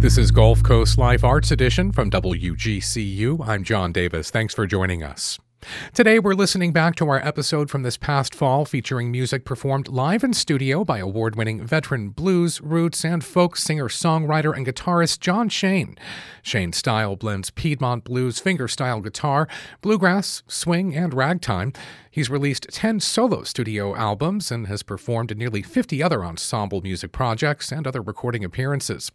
This is Gulf Coast Live Arts Edition from WGCU. I'm John Davis. Thanks for joining us. Today, we're listening back to our episode from this past fall featuring music performed live in studio by award winning veteran blues, roots, and folk singer, songwriter, and guitarist John Shain. Shain's style blends Piedmont blues, fingerstyle guitar, bluegrass, swing, and ragtime. He's released 10 solo studio albums and has performed in nearly 50 other ensemble music projects and other recording appearances.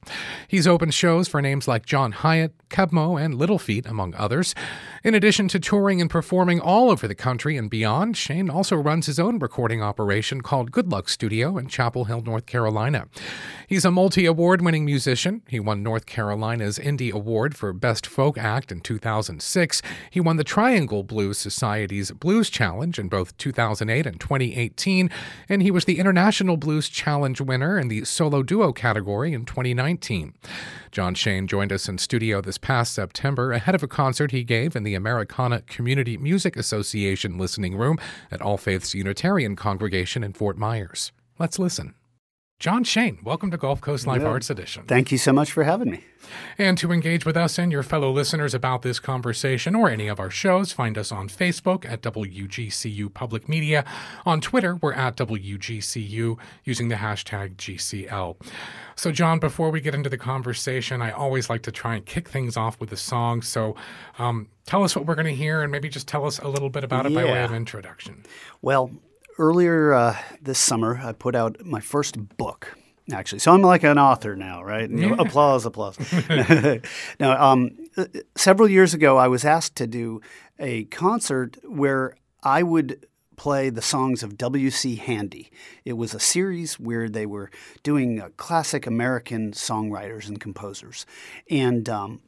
He's opened shows for names like John Hiatt, Keb' Mo', and Little Feat, among others. In addition to touring and performing all over the country and beyond, Shain also runs his own recording operation called Good Luck Studio in Chapel Hill, North Carolina. He's a multi award winning musician. He won North Carolina's Indie Award for Best Folk Act in 2006. He won the Triangle Blues Society's Blues Challenge in both 2008 and 2018, and he was the International Blues Challenge winner in the solo duo category in 2019. John Shain joined us in studio this past September ahead of a concert he gave in the Americana Community Music Association listening room at All Faiths Unitarian Congregation in Fort Myers. Let's listen. John Shain, welcome to Gulf Coast Live Arts Edition. Thank you so much for having me. And to engage with us and your fellow listeners about this conversation or any of our shows, find us on Facebook at WGCU Public Media. On Twitter, we're at WGCU using the hashtag GCL. So, John, before we get into the conversation, I always like to try and kick things off with a song. So, um, tell us what we're going to hear and maybe just tell us a little bit about it yeah. by way of introduction. Well, earlier uh, this summer, I put out my first book. Actually, so I'm like an author now, right? Yeah. applause, applause. now, um, several years ago, I was asked to do a concert where I would play the songs of W.C. Handy. It was a series where they were doing uh, classic American songwriters and composers. And um,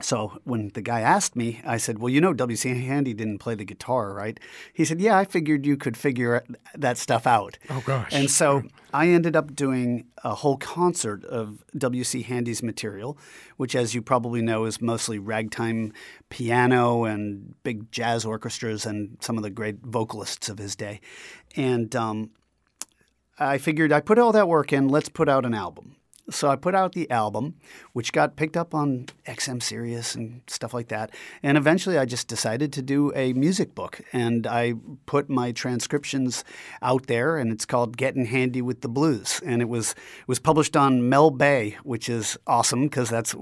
so when the guy asked me, I said, "Well, you know, W.C. Handy didn't play the guitar, right?" He said, "Yeah, I figured you could figure that stuff out." Oh gosh! And so I ended up doing a whole concert of W.C. Handy's material, which, as you probably know, is mostly ragtime piano and big jazz orchestras and some of the great vocalists of his day. And um, I figured I put all that work in. Let's put out an album. So I put out the album, which got picked up on XM Sirius and stuff like that. And eventually I just decided to do a music book. And I put my transcriptions out there, and it's called Getting Handy with the Blues. And it was, it was published on Mel Bay, which is awesome because that's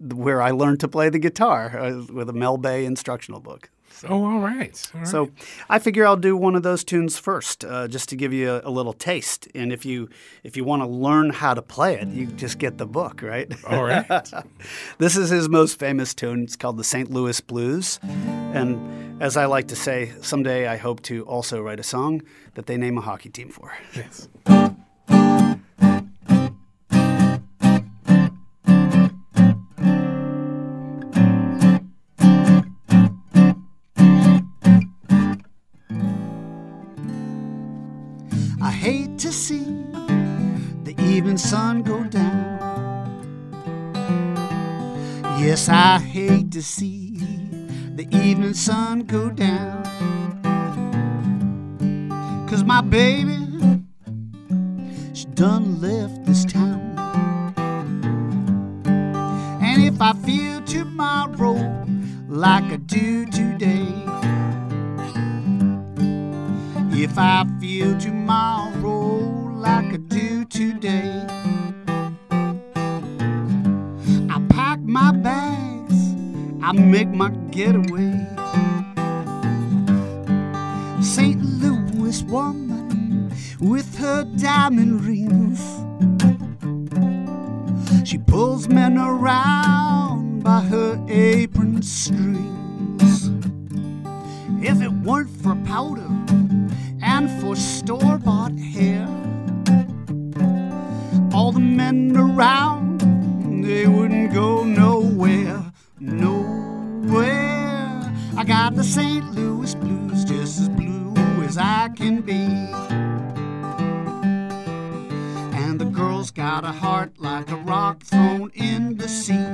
where I learned to play the guitar uh, with a Mel Bay instructional book. Oh, all right. all right. So I figure I'll do one of those tunes first, uh, just to give you a, a, little taste. And if you if you want to learn how to play it, you just get the book, right? All right. this is his most famous tune. It's called the St. Louis Blues, and as I like to say, someday I hope to also write a song that they name a hockey team for. Yes. Sun go down. Yes, I hate to see the evening sun go down. Cause my baby, she done left this town. And if I feel tomorrow like I do today, if I feel tomorrow like I do today. I pack my bags, I make my getaway. St. Louis woman with her diamond rings. She pulls men around by her apron strings. If it weren't for powder and for store bought hair, all the men around they wouldn't go nowhere. Nowhere. I got the St. Louis blues, just as blue as I can be. And the girl's got a heart like a rock thrown in the sea.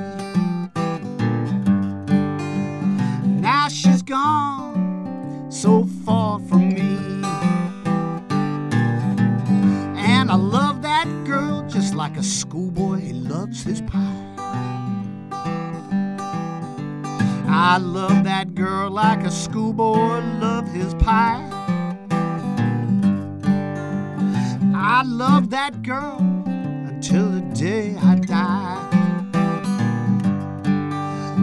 Now she's gone so far from me. a schoolboy, he loves his pie. I love that girl like a schoolboy, loves his pie. I love that girl until the day I die.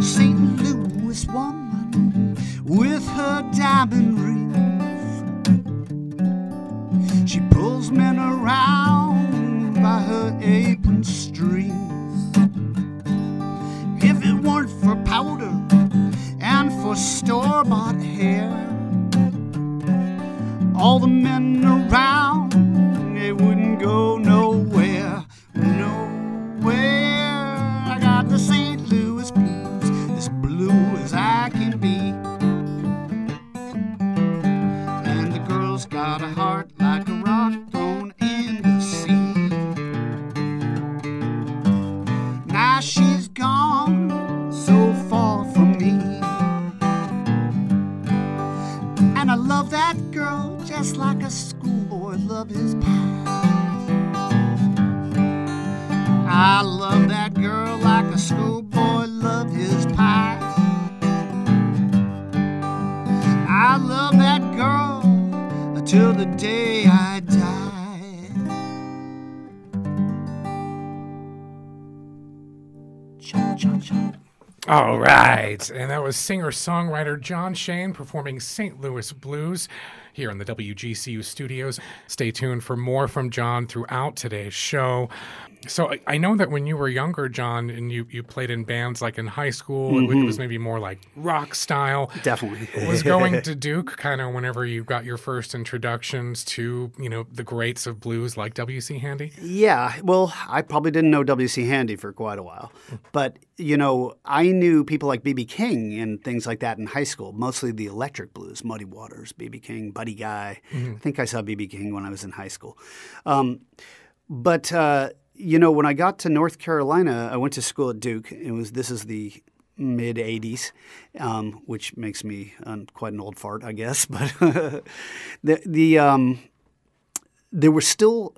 St. Louis woman with her diamond ring. She pulls men around store bought hair, all the men around they wouldn't go just like a schoolboy love his pie. I love that girl like a schoolboy love his pie. I love that girl until the day I die. Cha cha cha. All right. And that was singer songwriter John Shain performing St. Louis Blues here in the WGCU studios. Stay tuned for more from John throughout today's show. So I, I know that when you were younger, John, and you, you played in bands like in high school, it, was maybe more like rock style. Definitely. was going to Duke kind of whenever you got your first introductions to, you know, the greats of blues like W.C. Handy? Yeah, well, I probably didn't know W.C. Handy for quite a while, but you know, I knew people like B.B. King and things like that in high school. Mostly the electric blues, Muddy Waters, B.B. King, Buddy Guy. I think I saw B.B. King when I was in high school. Um, but uh, you know, when I got to North Carolina, I went to school at Duke. It was this is the mid '80s, um, which makes me um, quite an old fart, I guess. But the the um, there were still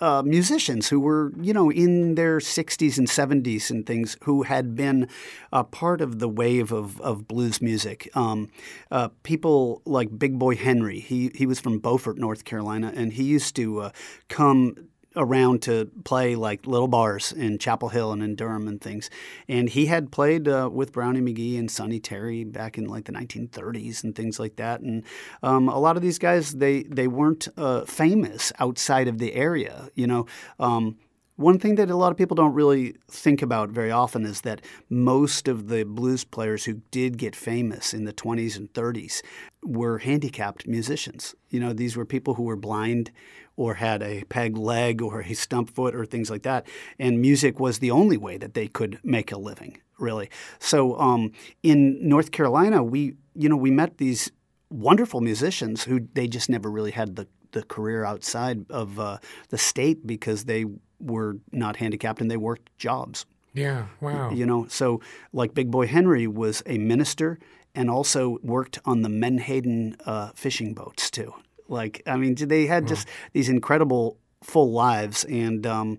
uh, musicians who were, you know, in their 60s and 70s and things who had been a part of the wave of, of blues music. Um, uh, people like Big Boy Henry, he, he was from Beaufort, North Carolina, and he used to uh, come around to play like little bars in Chapel Hill and in Durham and things. And he had played uh, with Brownie McGhee and Sonny Terry back in like the 1930s and things like that. And um, a lot of these guys, they they weren't uh, famous outside of the area. You know. Um, one thing that a lot of people don't really think about very often is that most of the blues players who did get famous in the 20s and 30s were handicapped musicians. You know, these were people who were blind or had a peg leg or a stump foot or things like that. And music was the only way that they could make a living, really. So um, in North Carolina, we, you know, we met these wonderful musicians who they just never really had the the career outside of uh, the state because they were not handicapped and they worked jobs. Yeah, wow. You know, so like Big Boy Henry was a minister and also worked on the Menhaden uh, fishing boats too. Like, I mean, they had just these incredible full lives, and um,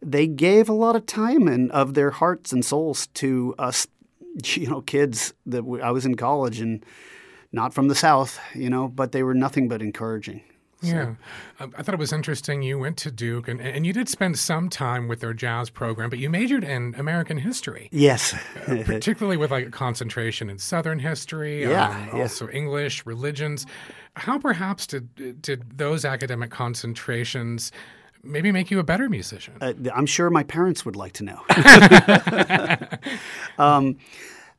they gave a lot of time and of their hearts and souls to us, you know, kids that I was in college and not from the South, you know, but they were nothing but encouraging. Yeah, Um, I thought it was interesting. You went to Duke, and, and you did spend some time with their jazz program, but you majored in American history, Yes. particularly with like a concentration in Southern history, Yeah, um, yeah. also English, religions. How perhaps did did those academic concentrations maybe make you a better musician? Uh, I'm sure my parents would like to know. um,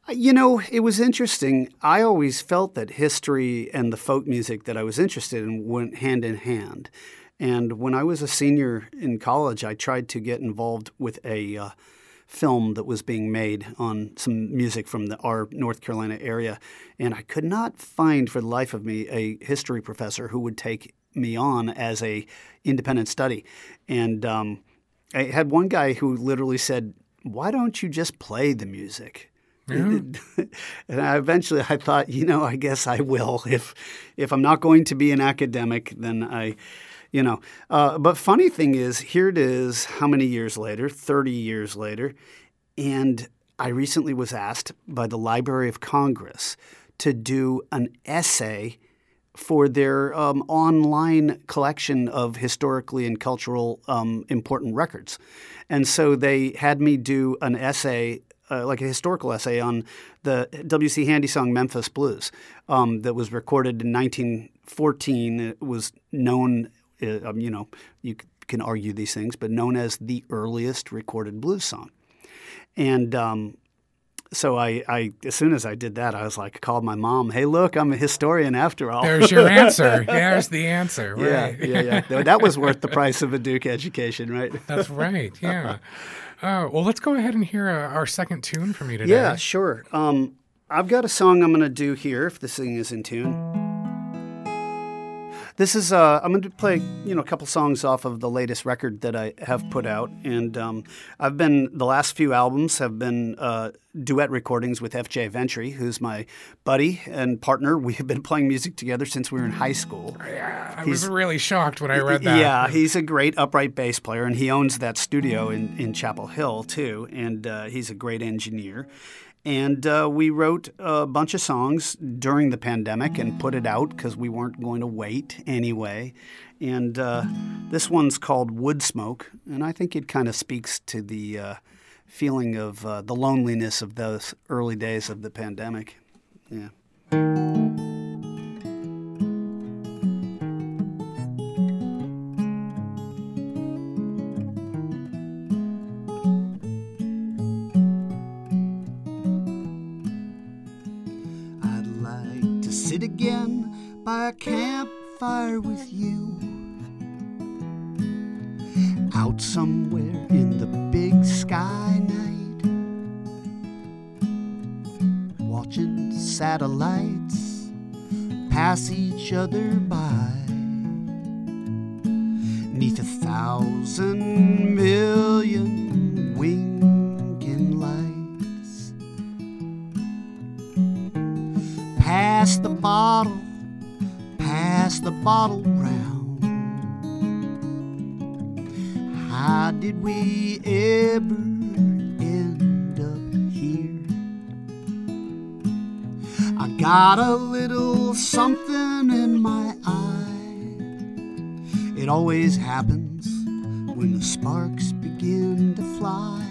you know, it was interesting. I always felt that history and the folk music that I was interested in went hand in hand. And when I was a senior in college, I tried to get involved with a uh, film that was being made on some music from the, our North Carolina area. And I could not find for the life of me a history professor who would take me on as a independent study. And um, I had one guy who literally said, "Why don't you just play the music?" and I eventually I thought, you know, I guess I will. If if I'm not going to be an academic, then I, you know. Uh, but funny thing is, here it is. How many years later? Thirty years later, and I recently was asked by the Library of Congress to do an essay for their um, online collection of historically and cultural um, important records. And so they had me do an essay, uh, like a historical essay, on the W.C. Handy song Memphis Blues um, that was recorded in 1914. It was known, uh, um, you know, you can argue these things, but known as the earliest recorded blues song. And um, so I, I, as soon as I did that, I was like, called my mom. Hey, look, I'm a historian after all. There's your answer. There's the answer. Right. Yeah, yeah, yeah. That was worth the price of a Duke education, right? That's right. Yeah. Uh, well, let's go ahead and hear uh, our second tune from you today. Yeah, sure. Um, I've got a song I'm going to do here, if this thing is in tune. This is uh, I'm going to play you know a couple songs off of the latest record that I have put out, and um, I've been the last few albums have been uh, duet recordings with F.J. Ventre, who's my buddy and partner. We have been playing music together since we were in high school. Yeah, I he's, was really shocked when I read that. Yeah, he's a great upright bass player, and he owns that studio in in Chapel Hill too, and uh, he's a great engineer. And uh, we wrote a bunch of songs during the pandemic and put it out because we weren't going to wait anyway. And uh, this one's called Wood Smoke, and I think it kind of speaks to the uh, feeling of uh, the loneliness of those early days of the pandemic. Yeah. Campfire with you. Out somewhere in the big sky night, watching satellites pass each other by. Neath a thousand million winking lights, past the bottle pass the bottle round. How did we ever end up here? I got a little something in my eye. It always happens when the sparks begin to fly.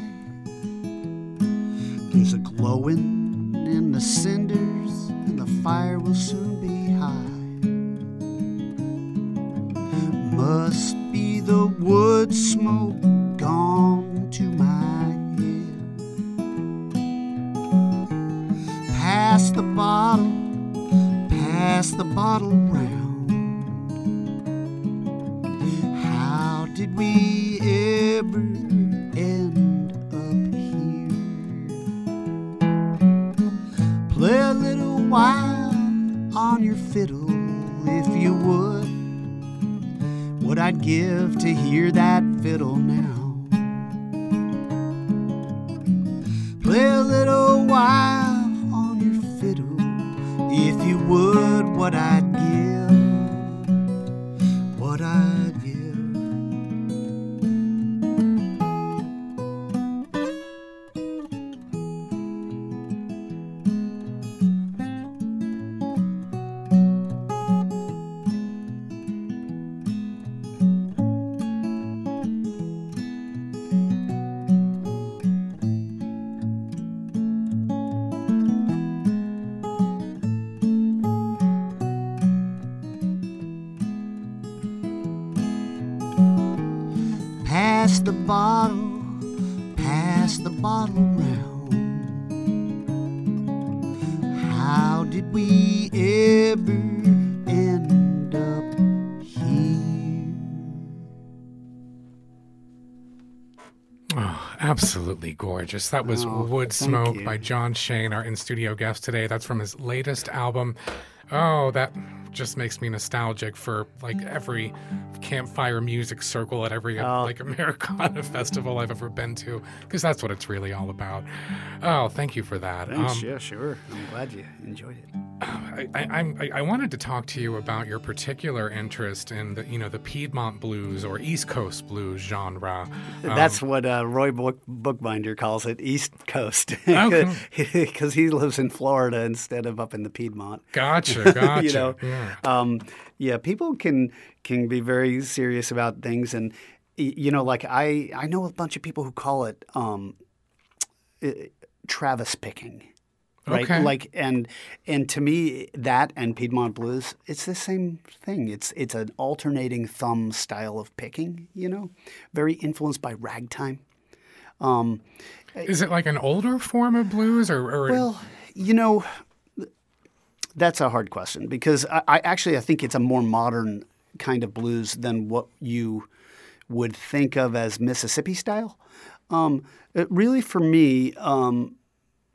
There's a glowing in the cinders, and the fire will soon Must be the wood smoke gone to my head. Pass the bottle, pass the bottle round. How did we what I'd give to hear that fiddle now. Gorgeous. That was Oh, Wood Smoke by John Shain, our in studio guest today. That's from his latest album. Oh, that just makes me nostalgic for like every campfire music circle at every Oh. like Americana festival I've ever been to, because that's what it's really all about. Oh, thank you for that. Thanks. Um, yeah, sure. I'm glad you enjoyed it. I, I, I, wanted to talk to you about your particular interest in the you know the Piedmont blues or East Coast blues genre. Um, That's what uh, Roy Book, Bookbinder calls it, East Coast, Okay. because he lives in Florida instead of up in the Piedmont. gotcha, gotcha. you know, yeah. um, yeah, people can can be very serious about things, and you know, like I I know a bunch of people who call it um, eh, Travis picking. Right, Okay. like and and to me that and Piedmont blues, it's the same thing. It's it's an alternating thumb style of picking, you know, very influenced by ragtime. Um, Is it like an older form of blues, or, or well, you know, that's a hard question because I, I actually I think it's a more modern kind of blues than what you would think of as Mississippi style. Um, it really, for me, um,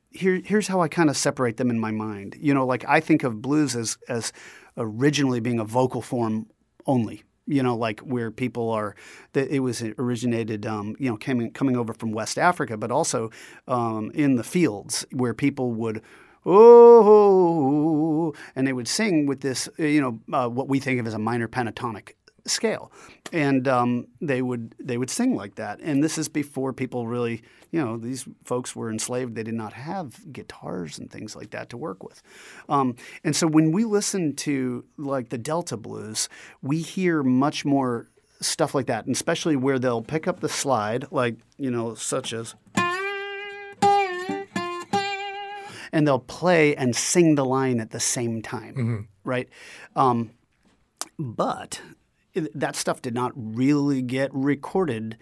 here, here's how I kind of separate them in my mind. You know, like I think of blues as as originally being a vocal form only. You know, like where people are, it was originated, um, you know, coming coming over from West Africa, but also um, in the fields where people would, oh, and they would sing with this, you know, uh, what we think of as a minor pentatonic scale, and um, they would they would sing like that. And this is before people really, you know, these folks were enslaved. They did not have guitars and things like that to work with. Um, and so when we listen to like the Delta blues, we hear much more stuff like that, and especially where they'll pick up the slide, like you know, such as. And they'll play and sing the line at the same time, right? Um, but that stuff did not really get recorded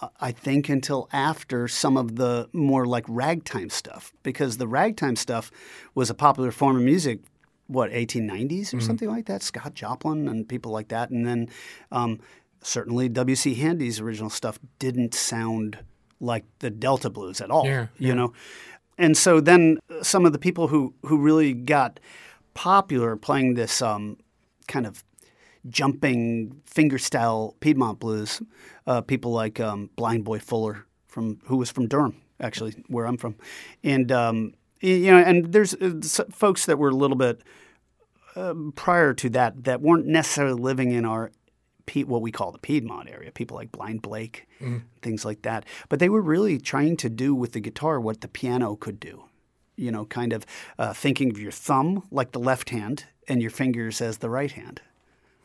uh, i think until after some of the more like ragtime stuff because the ragtime stuff was a popular form of music what 1890s or something like that? Scott joplin and people like that and then um, certainly wc handy's original stuff didn't sound like the delta blues at all Yeah, you know and so then uh, some of the people who who really got popular playing this um, kind of jumping fingerstyle Piedmont blues, uh, people like um, Blind Boy Fuller from who was from Durham, actually, where I'm from, and um, you know, and there's uh, folks that were a little bit um, prior to that that weren't necessarily living in our what we call the Piedmont area, people like Blind Blake, things like that. But they were really trying to do with the guitar what the piano could do. You know, kind of uh, thinking of your thumb like the left hand and your fingers as the right hand.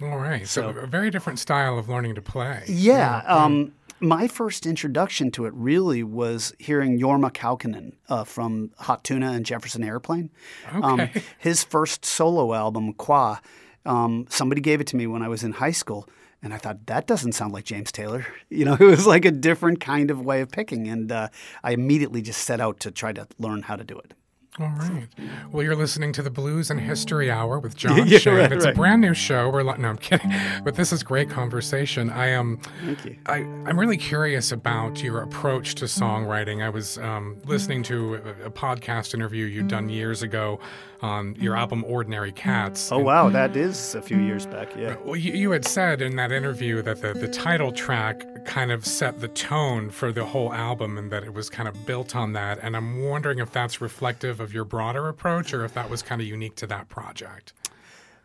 All right. So, a very different style of learning to play. Yeah. Um, my first introduction to it really was hearing Jorma Kaukonen uh, from Hot Tuna and Jefferson Airplane. Um, Okay. his first solo album, Quah, um, somebody gave it to me when I was in high school. And I thought, that doesn't sound like James Taylor. You know, it was like a different kind of way of picking. And uh, I immediately just set out to try to learn how to do it. All right. Well, you're listening to the Blues and History Hour with John Yeah, Shain. right, it's a brand new show. We're no, I'm kidding, but this is great conversation. I am. Thank you. I, I'm really curious about your approach to songwriting. I was um, listening to a, a podcast interview you'd done years ago on your album Ordinary Cats. Oh, wow. That is a few years back. Yeah. Well, you, you had said in that interview that the, the title track kind of set the tone for the whole album and that it was kind of built on that. And I'm wondering if that's reflective of your broader approach or if that was kind of unique to that project.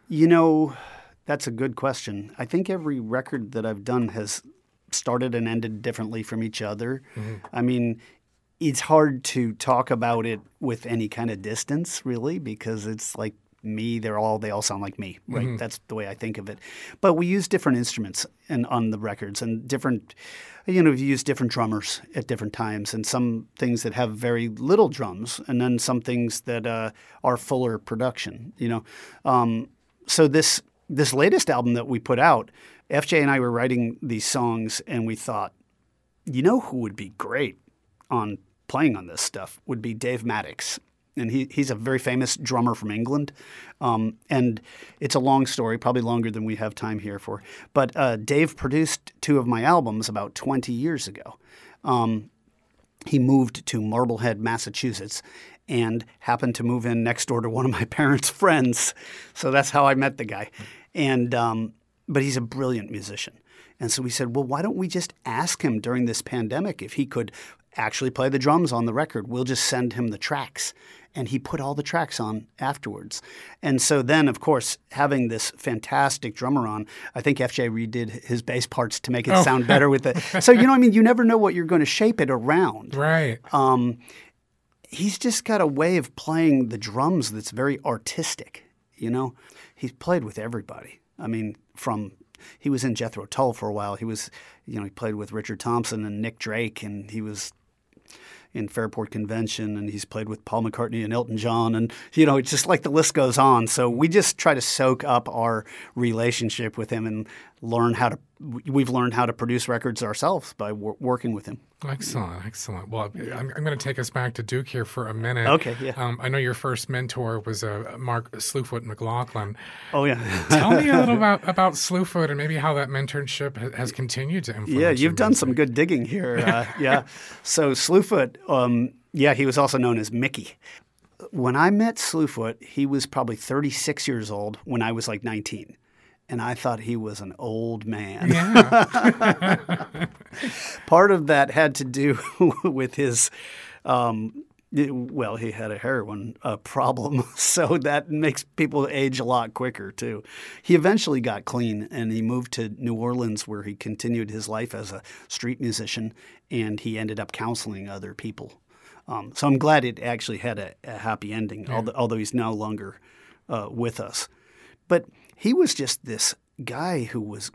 You know, that's a good question. I think every record that I've done has started and ended differently from each other. Mm-hmm. I mean, it's hard to talk about it with any kind of distance, really, because it's like me. They're all they all sound like me, right? That's the way I think of it. But we use different instruments and on the records and different. You know, we use different drummers at different times, and some things that have very little drums, and then some things that uh, are fuller production. You know, um, so this this latest album that we put out, FJ and I were writing these songs, and we thought, you know, who would be great on playing on this stuff would be Dave Mattacks. And he, he's a very famous drummer from England. Um, and it's a long story, probably longer than we have time here for. But uh, Dave produced two of my albums about 20 years ago. Um, he moved to Marblehead, Massachusetts, and happened to move in next door to one of my parents' friends. So that's how I met the guy. And um, but he's a brilliant musician. And so we said, well, why don't we just ask him during this pandemic if he could actually play the drums on the record? We'll just send him the tracks. And he put all the tracks on afterwards. And so then, of course, having this fantastic drummer on, I think FJ redid his bass parts to make it Oh. sound better with it. So, you know, I mean, you never know what you're going to shape it around Right. um, he's just got a way of playing the drums that's very artistic. You know, he's played with everybody. I mean, from he was in Jethro Tull for a while. He was, you know, he played with Richard Thompson and Nick Drake, and he was in Fairport Convention, and he's played with Paul McCartney and Elton John, and you know, it's just like the list goes on. So we just try to soak up our relationship with him and learn how to. We've learned how to produce records ourselves by wor- working with him. Excellent, excellent. Well, I'm, I'm going to take us back to Duke here for a minute. Okay, yeah. Um, I know your first mentor was uh, Mark Slewfoot McLaughlin. Oh yeah. Tell me a little about about Slewfoot and maybe how that mentorship ha- has continued to influence. You. Yeah, you've done some good digging here. Uh, yeah. So Slewfoot, um, yeah, he was also known as Mickey. When I met Slewfoot, he was probably 36 years old when I was like 19. And I thought he was an old man. Yeah, Part of that had to do with his, um, well, he had a heroin uh, problem. So that makes people age a lot quicker, too. He eventually got clean and he moved to New Orleans where he continued his life as a street musician and he ended up counseling other people. Um, so I'm glad it actually had a, a happy ending, although, although he's no longer uh, with us. But he was just this guy who was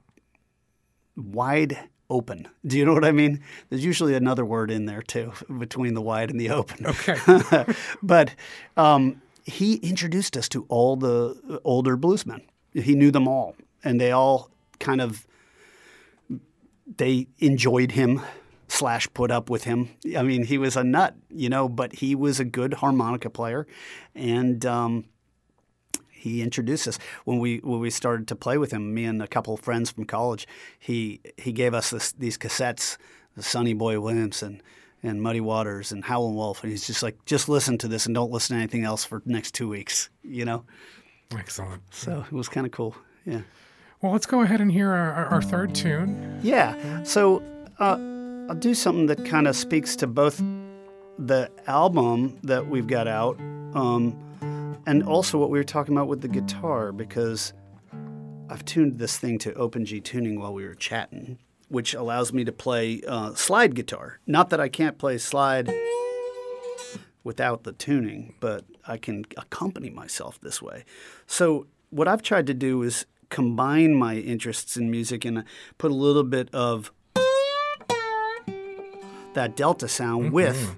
wide open. Do you know what I mean? There's usually another word in there too, between the wide and the open. Okay. but um, he introduced us to all the older bluesmen. He knew them all, and they all kind of they enjoyed him slash put up with him. I mean, he was a nut, you know, but he was a good harmonica player, and um, he introduced us when we when we started to play with him. Me and a couple of friends from college. He he gave us this, these cassettes, the Sonny Boy Williamson and Muddy Waters and Howlin' Wolf, and he's just like, just listen to this and don't listen to anything else for the next two weeks. You know, excellent. so it was kind of cool. Yeah. Well, let's go ahead and hear our, our, our third tune. Yeah. So uh, I'll do something that kind of speaks to both the album that we've got out um, and also what we were talking about with the guitar because I've tuned this thing to Open G tuning while we were chatting, which allows me to play uh, slide guitar. Not that I can't play slide without the tuning, but I can accompany myself this way. So what I've tried to do is combine my interests in music and put a little bit of that delta sound with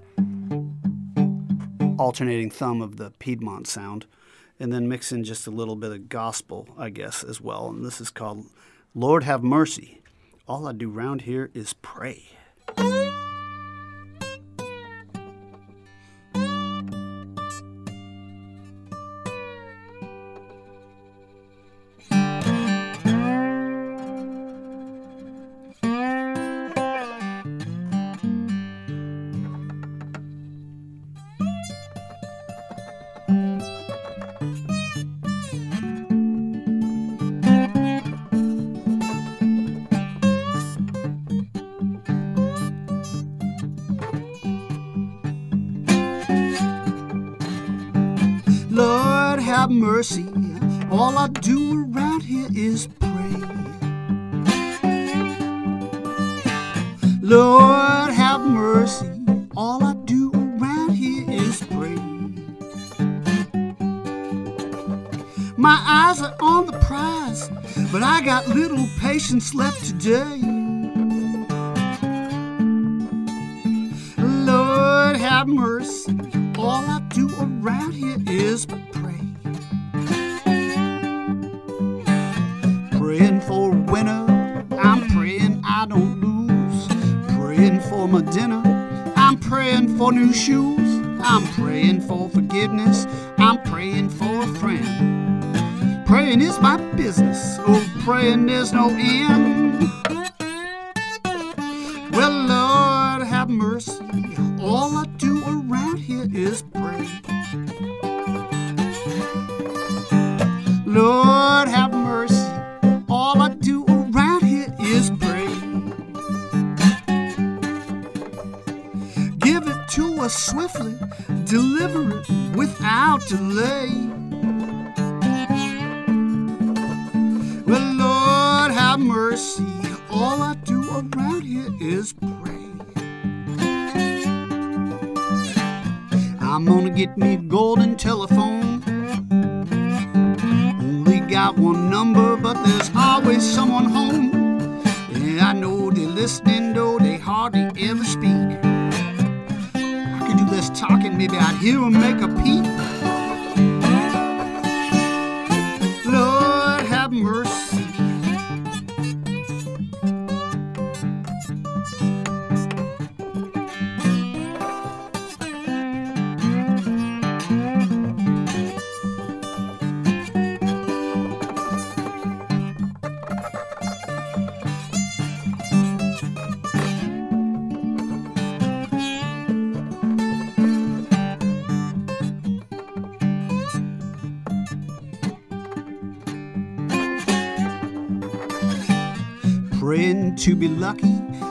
Mm-hmm. alternating thumb of the Piedmont sound, and then mix in just a little bit of gospel, I guess, as well. And this is called Lord Have Mercy. All I do round here is pray. Have mercy. All I do around here is pray. Lord have mercy. All I do around here is pray. My eyes are on the prize, but I got little patience left today. Lord have mercy. All I do around here is pray. For new shoes. I'm praying for forgiveness, I'm praying for a friend. Praying is my business, oh, praying there's no end. Well, Lord, have mercy. all I do around here is pray. Lord have mercy, us swiftly, deliver it without delay. Well, Lord have mercy, all I do around here is pray. I'm gonna get me a golden telephone. Only got one number, but there's always someone home. And I know they're listening, though they hardly ever speak. Talking, maybe I'd hear them make a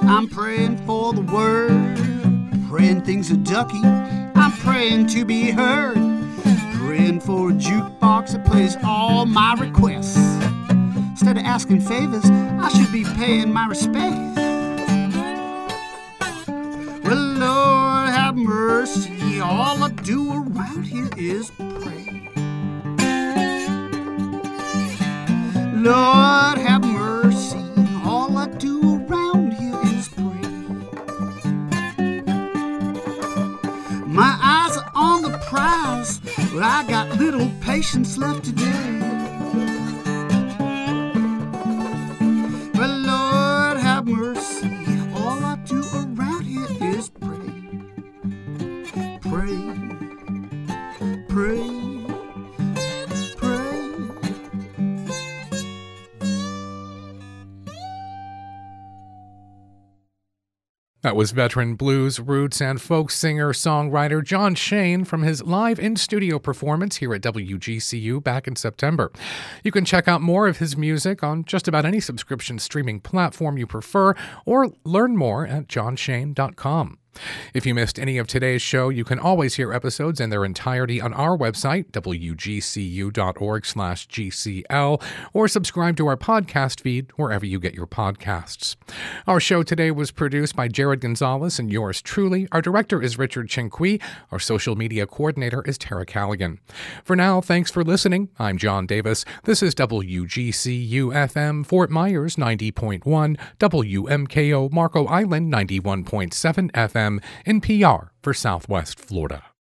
I'm praying for the word. Praying things are ducky, I'm praying to be heard. Praying for a jukebox that plays all my requests. Instead of asking favors, I should be paying my respects. Well, Lord have mercy, all I do around here is pray. Lord have mercy, but I got little patience left today. Well, That was veteran blues, roots, and folk singer songwriter John Shain from his live in studio performance here at WGCU back in September. You can check out more of his music on just about any subscription streaming platform you prefer or learn more at johnshain.com. If you missed any of today's show, you can always hear episodes in their entirety on our website, wgcu.org/gcl, or subscribe to our podcast feed wherever you get your podcasts. Our show today was produced by Jared Gonzalez and yours truly. Our director is Richard Chinqui. Our social media coordinator is Tara Callaghan. For now, thanks for listening. I'm John Davis. This is WGCU FM Fort Myers 90.1, WMKO Marco Island 91.7 FM NPR for Southwest Florida.